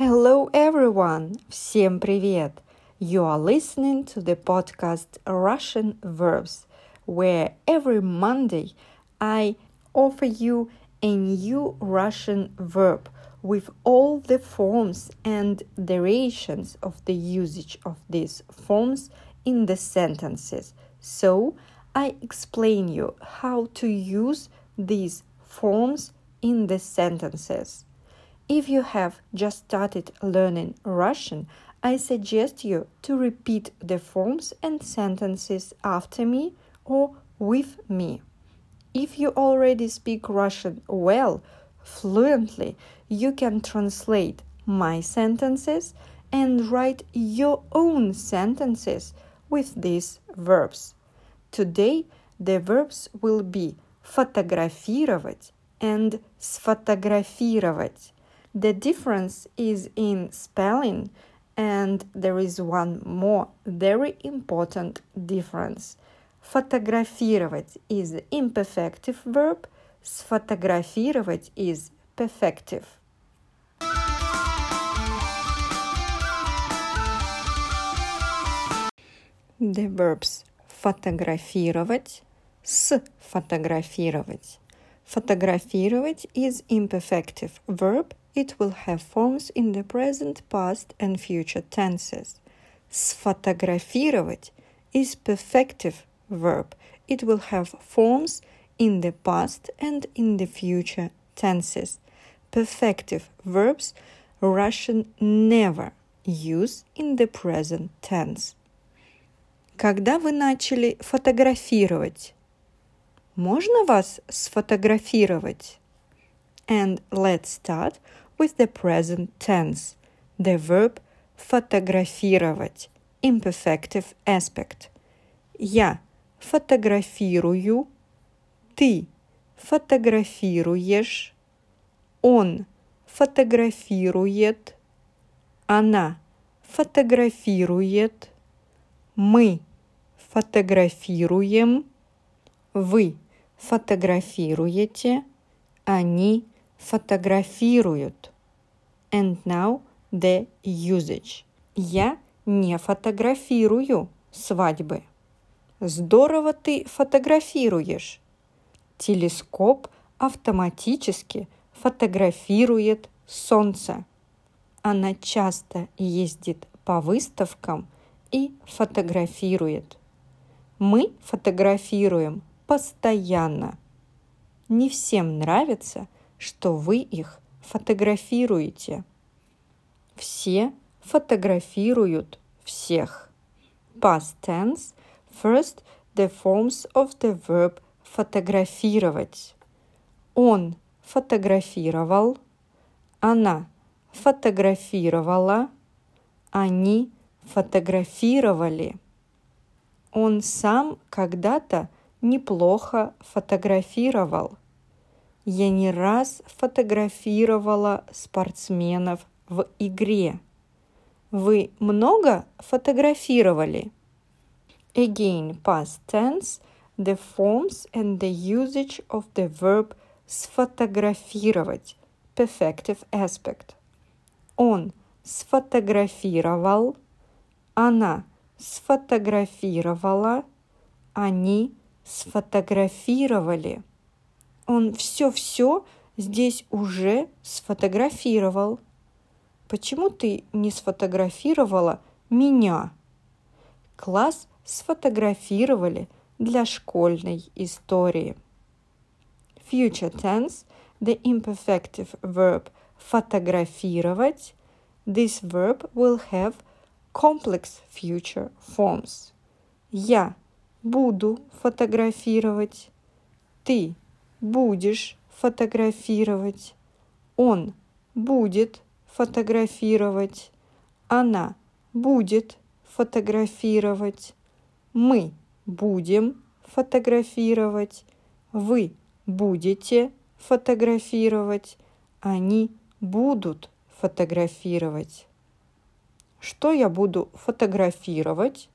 Hello everyone! Всем привет! You are listening to the podcast Russian Verbs, where every Monday I offer you a new Russian verb with all the forms and derivations of the usage of these forms in the sentences. So I explain you how to use these forms in the sentences. If you have just started learning Russian, I suggest you to repeat the forms and sentences after me or with me. If you already speak Russian well, fluently, you can translate my sentences and write your own sentences with these verbs. Today the verbs will be фотографировать and сфотографировать. The difference is in spelling, and there is one more very important difference. Фотографировать is imperfective verb, сфотографировать is perfective. The verbs фотографировать, сфотографировать. Фотографировать is imperfective verb it will have forms in the present, past, and future tenses. Сфотографировать is perfective verb. It will have forms in the past and in the future tenses. Perfective verbs Russian never use in the present tense. Когда вы начали фотографировать? Можно вас сфотографировать? And let's start with the present tense, the verb фотографировать, imperfective aspect. Я фотографирую, ты фотографируешь, он фотографирует, она фотографирует, мы фотографируем, вы фотографируете, они фотографируют. And now the usage. Я не фотографирую свадьбы. Здорово ты фотографируешь. Телескоп автоматически фотографирует солнце. Она часто ездит по выставкам и фотографирует. Мы фотографируем постоянно. Не всем нравится, что вы их фотографируете. Все фотографируют всех. Past tense. First, the forms of the verb фотографировать. Он фотографировал. Она фотографировала. Они фотографировали. Он сам когда-то неплохо фотографировал. Я не раз фотографировала спортсменов в игре. Вы много фотографировали? Again, past tense, the forms and the usage of the verb сфотографировать, perfective aspect. Он сфотографировал, она сфотографировала, они сфотографировали. Он все-все здесь уже сфотографировал. Почему ты не сфотографировала меня? Класс сфотографировали для школьной истории. Future tense, the imperfective verb фотографировать. This verb will have complex future forms. Я буду фотографировать. Ты будешь фотографировать. Он будет фотографировать. Она будет фотографировать. Мы будем фотографировать. Вы будете фотографировать. Они будут фотографировать. Что я буду фотографировать?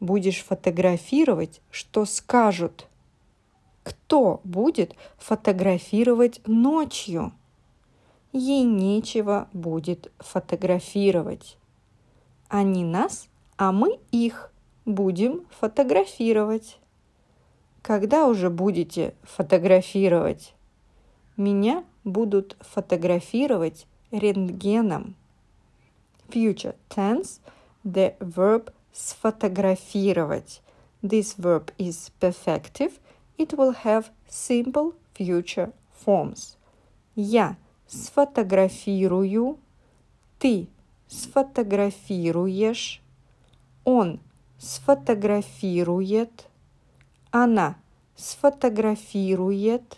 Будешь фотографировать, что скажут – кто будет фотографировать ночью? ей нечего будет фотографировать. Они нас, а мы их будем фотографировать. Когда уже будете фотографировать? Меня будут фотографировать рентгеном. Future tense – the verb сфотографировать. This verb is perfective. It will have simple future forms. Я сфотографирую, ты сфотографируешь, он сфотографирует, она сфотографирует,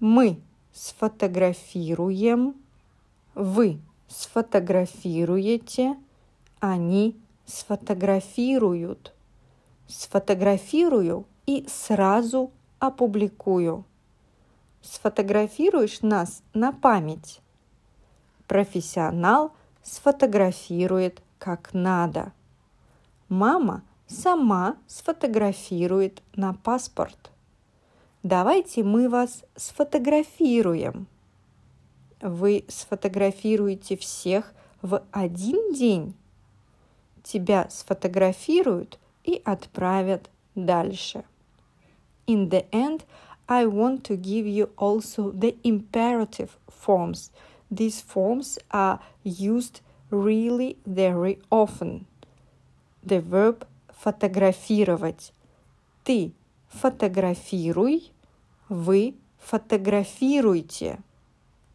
мы сфотографируем, вы сфотографируете, они сфотографируют. Сфотографирую и сразу опубликую. Сфотографируешь нас на память. Профессионал сфотографирует как надо. Мама сама сфотографирует на паспорт. Давайте мы вас сфотографируем. Вы сфотографируете всех в один день тебя сфотографируют и отправят дальше. In the end, I want to give you also the imperative forms. These forms are used really very often. The verb фотографировать. Ты фотографируй, вы фотографируйте.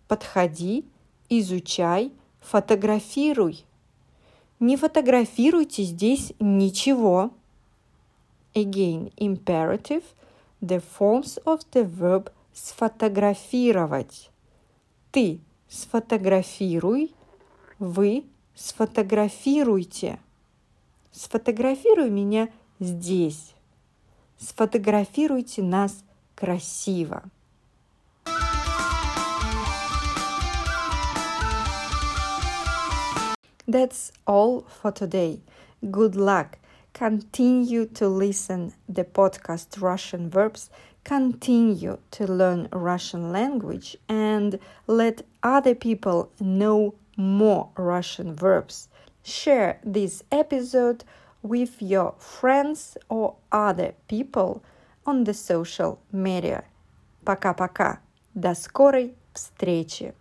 Подходи, изучай, фотографируй. Не фотографируйте здесь ничего. Again, imperative, the forms of the verb сфотографировать. Ты сфотографируй, вы сфотографируйте. Сфотографируй меня здесь. Сфотографируйте нас красиво. That's all for today. Good luck. Continue to listen the podcast Russian verbs. Continue to learn Russian language and let other people know more Russian verbs. Share this episode with your friends or other people on the social media. Пока-пока. До скорой встречи.